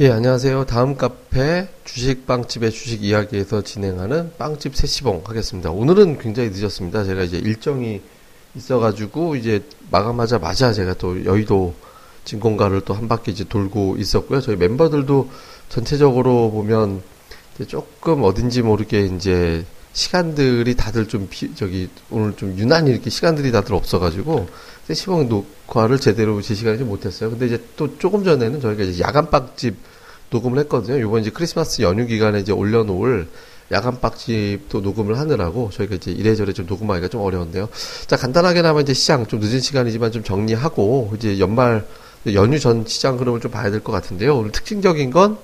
예, 안녕하세요. 다음 카페 주식빵집의 주식 이야기에서 진행하는 빵집 세시봉 하겠습니다. 오늘은 굉장히 늦었습니다. 제가 이제 일정이 있어가지고 이제 마감하자마자 제가 또 여의도 진공가를 또 한 바퀴 이제 돌고 있었고요. 저희 멤버들도 전체적으로 보면 조금 어딘지 모르게 이제 시간들이 다들 좀 비, 저기 오늘 좀 유난히 이렇게 시간들이 다들 없어가지고 세시봉 녹화를 제대로 제 시간에 좀 못했어요. 근데 이제 또 조금 전에는 저희가 이제 야간 빵집 녹음을 했거든요. 이번 이제 크리스마스 연휴 기간에 이제 올려놓을 야간 빵집도 녹음을 하느라고 저희가 이제 이래저래 좀 녹음하기가 좀 어려운데요. 자 간단하게나마 이제 시장 좀 늦은 시간이지만 좀 정리하고 이제 연말 연휴 전 시장 흐름을 좀 봐야 될 것 같은데요. 오늘 특징적인 건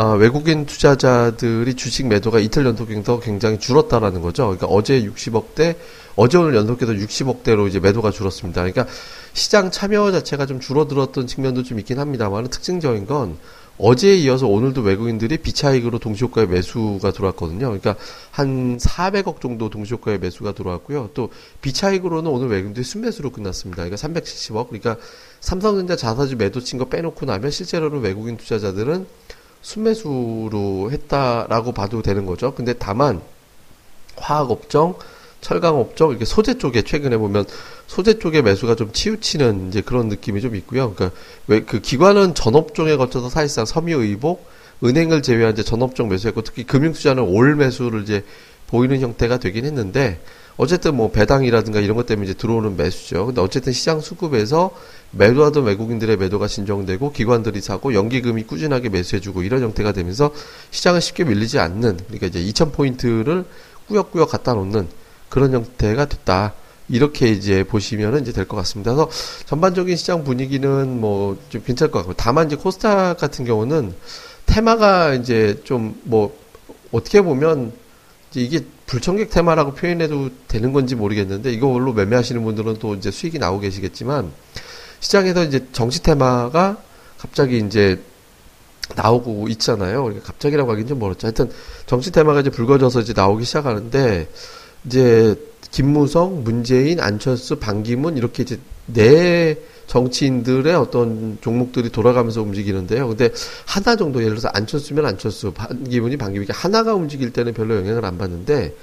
아, 외국인 투자자들이 주식 매도가 이틀 연속에서 굉장히 줄었다라는 거죠. 그러니까 어제 60억대, 어제 오늘 연속해서 60억대로 이제 매도가 줄었습니다. 그러니까 시장 참여 자체가 좀 줄어들었던 측면도 좀 있긴 합니다만 특징적인 건 어제에 이어서 오늘도 외국인들이 비차익으로 동시효과의 매수가 들어왔거든요. 그러니까 한 400억 정도 동시효과의 매수가 들어왔고요. 또 비차익으로는 오늘 외국인들이 순매수로 끝났습니다. 그러니까 370억. 그러니까 삼성전자 자사주 매도 친 거 빼놓고 나면 실제로는 외국인 투자자들은 순매수로 했다라고 봐도 되는 거죠. 근데 다만 화학 업종, 철강 업종 이렇게 소재 쪽에 최근에 보면 소재 쪽에 매수가 좀 치우치는 이제 그런 느낌이 좀 있고요. 그러니까 왜 그 기관은 전업종에 거쳐서 사실상 섬유의복, 은행을 제외한 이제 전업종 매수했고 특히 금융투자는 올 매수를 이제 보이는 형태가 되긴 했는데 어쨌든 뭐 배당이라든가 이런 것 때문에 이제 들어오는 매수죠. 근데 어쨌든 시장 수급에서 매도하던 외국인들의 매도가 진정되고 기관들이 사고 연기금이 꾸준하게 매수해주고 이런 형태가 되면서 시장을 쉽게 밀리지 않는 그러니까 이제 2,000포인트를 꾸역꾸역 갖다 놓는 그런 형태가 됐다. 이렇게 이제 보시면은 이제 될 것 같습니다. 그래서 전반적인 시장 분위기는 뭐 좀 괜찮을 것 같고 다만 이제 코스닥 같은 경우는 테마가 이제 좀 뭐 어떻게 보면 이게 불청객 테마라고 표현해도 되는 건지 모르겠는데 이걸로 매매하시는 분들은 또 이제 수익이 나오고 계시겠지만 시장에서 이제 정치 테마가 갑자기 이제 나오고 있잖아요. 그러니까 갑자기라고 하긴 좀 멀었죠. 하여튼 정치 테마가 이제 불거져서 이제 나오기 시작하는데 이제 김무성, 문재인, 안철수, 반기문 이렇게 이제 네 정치인들의 어떤 종목들이 돌아가면서 움직이는데요. 근데 하나 정도 예를 들어서 안철수면 안철수, 반기문이 반기문 이 하나가 움직일 때는 별로 영향을 안 받는데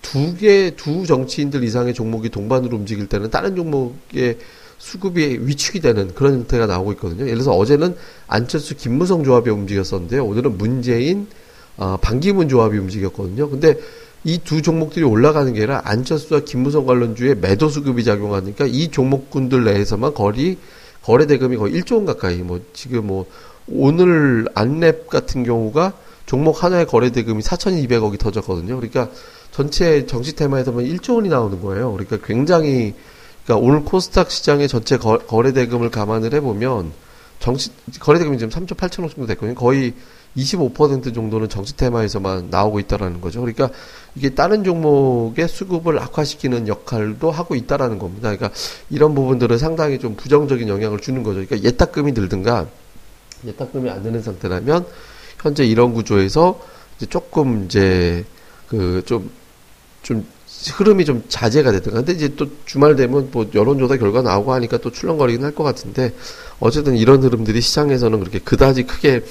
두 개, 두 정치인들 이상의 종목이 동반으로 움직일 때는 다른 종목의 수급이 위축이 되는 그런 형태가 나오고 있거든요. 예를 들어서 어제는 안철수, 김무성 조합이 움직였었는데요. 오늘은 문재인, 어, 반기문 조합이 움직였거든요. 근데 이 두 종목들이 올라가는 게 아니라 안철수와 김무성 관련주에 매도 수급이 작용하니까 이 종목군들 내에서만 거리 거래 대금이 거의 1조 원 가까이 뭐 지금 뭐 오늘 안랩 같은 경우가 종목 하나의 거래 대금이 4,200억이 터졌거든요. 그러니까 전체 정시 테마에서만 1조 원이 나오는 거예요. 그러니까 굉장히 그러니까 오늘 코스닥 시장의 전체 거, 래 대금을 감안을 해보면 정시 거래 대금이 지금 3조 8천억 정도 됐거든요. 거의 25% 정도는 정치 테마에서만 나오고 있다라는 거죠. 그러니까 이게 다른 종목의 수급을 악화시키는 역할도 하고 있다라는 겁니다. 그러니까 이런 부분들은 상당히 좀 부정적인 영향을 주는 거죠. 그러니까 예탁금이 들든가 예탁금이 안 되는 상태라면 현재 이런 구조에서 이제 조금 이제 그 좀좀 흐름이 좀 자제가 되든가. 근데 이제 또 주말 되면 뭐 여론조사 결과 나오고 하니까 또 출렁거리긴 할 것 같은데 어쨌든 이런 흐름들이 시장에서는 그렇게 그다지 크게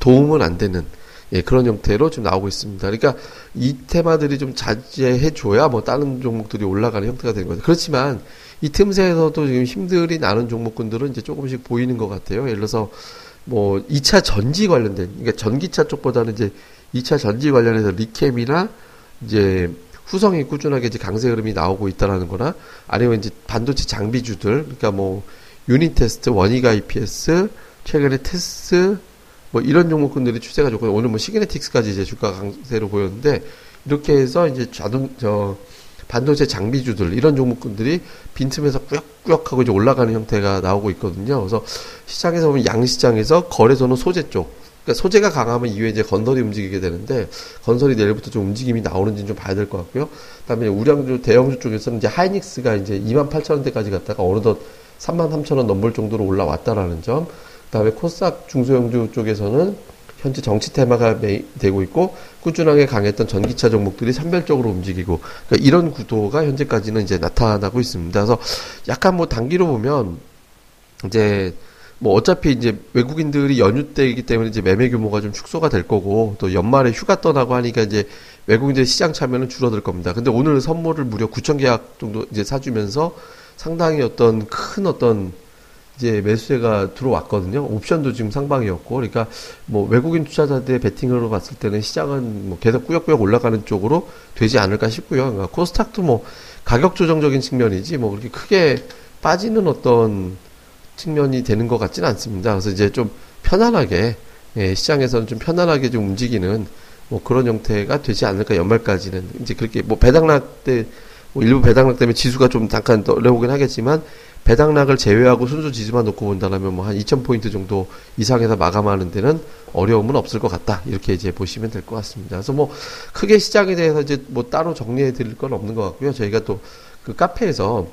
도움은 안 되는 예, 그런 형태로 좀 나오고 있습니다. 그러니까 이 테마들이 좀 자제해 줘야 뭐 다른 종목들이 올라가는 형태가 되는 거죠. 그렇지만 이 틈새에서도 지금 힘들이 나는 종목군들은 이제 조금씩 보이는 것 같아요. 예를 들어서 뭐 2차 전지 관련된, 그러니까 전기차 쪽보다는 이제 2차 전지 관련해서 리켐이나 이제 후성이 꾸준하게 이제 강세 흐름이 나오고 있다라는 거나 아니면 이제 반도체 장비주들, 그러니까 뭐 유니테스트, 원익 IPS, 최근에 테스 뭐 이런 종목군들이 추세가 좋고 오늘 뭐 시그네틱스까지 이제 주가 강세로 보였는데 이렇게 해서 이제 자동 저 반도체 장비주들 이런 종목군들이 빈틈에서 꾸역꾸역하고 이제 올라가는 형태가 나오고 있거든요. 그래서 시장에서 보면 양시장에서 거래소는 소재 쪽 그러니까 소재가 강하면 이후에 이제 건설이 움직이게 되는데 건설이 내일부터 좀 움직임이 나오는지 좀 봐야 될 것 같고요. 그다음에 우량주 대형주 쪽에서는 이제 하이닉스가 이제 2만 8천 원대까지 갔다가 어느덧 3만 3천 원 넘볼 정도로 올라왔다라는 점. 그다음에 코스닥 중소형주 쪽에서는 현재 정치 테마가 되고 있고 꾸준하게 강했던 전기차 종목들이 산별적으로 움직이고 그러니까 이런 구도가 현재까지는 이제 나타나고 있습니다. 그래서 약간 뭐 단기로 보면 이제 뭐 어차피 이제 외국인들이 연휴 때이기 때문에 이제 매매 규모가 좀 축소가 될 거고 또 연말에 휴가 떠나고 하니까 이제 외국인들 시장 참여는 줄어들 겁니다. 근데 오늘 선물을 무려 9천 계약 정도 이제 사주면서 상당히 어떤 큰 어떤 이제 매수세가 들어왔거든요. 옵션도 지금 상방이었고, 그러니까 뭐 외국인 투자자들의 베팅으로 봤을 때는 시장은 뭐 계속 꾸역꾸역 올라가는 쪽으로 되지 않을까 싶고요. 그러니까 코스닥도 뭐 가격 조정적인 측면이지 뭐 그렇게 크게 빠지는 어떤 측면이 되는 것 같지는 않습니다. 그래서 이제 좀 편안하게 예, 시장에서는 좀 편안하게 좀 움직이는 뭐 그런 형태가 되지 않을까 연말까지는 이제 그렇게 뭐 배당락 때 뭐 일부 배당락 때문에 지수가 좀 잠깐 어려우긴 하겠지만 배당락을 제외하고 순수 지수만 놓고 본다면 뭐 한 2,000포인트 정도 이상에서 마감하는 데는 어려움은 없을 것 같다. 이렇게 이제 보시면 될 것 같습니다. 그래서 뭐 크게 시장에 대해서 이제 뭐 따로 정리해 드릴 건 없는 것 같고요. 저희가 또 그 카페에서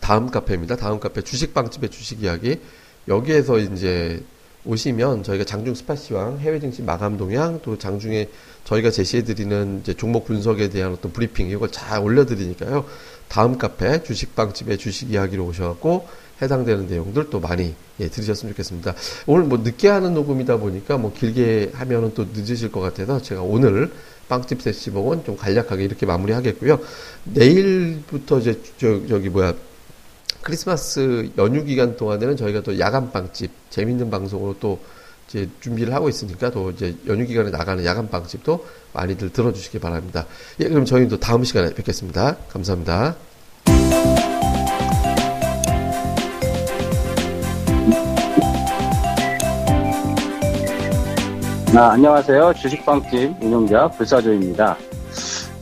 다음 카페입니다. 다음 카페 주식빵집의 주식 이야기. 여기에서 이제 오시면 저희가 장중 시황 해외 증시 마감 동향 또 장중에 저희가 제시해 드리는 이제 종목 분석에 대한 어떤 브리핑 이걸 잘 올려 드리니까요. 다음 카페 주식빵집의 주식 이야기로 오셔갖고 해당되는 내용들 또 많이 예, 들으셨으면 좋겠습니다. 오늘 뭐 늦게 하는 녹음이다 보니까 뭐 길게 하면은 또 늦으실 것 같아서 제가 오늘 빵집 세시봉은 좀 간략하게 이렇게 마무리하겠고요. 내일부터 이제 저, 저기 뭐야 크리스마스 연휴 기간 동안에는 저희가 또 야간 빵집 재밌는 방송으로 또 이제 준비를 하고 있으니까 또 이제 연휴 기간에 나가는 야간 빵집도 많이들 들어주시기 바랍니다. 예, 그럼 저희도 다음 시간에 뵙겠습니다. 감사합니다. 아, 안녕하세요. 주식빵집 운영자 불사조입니다.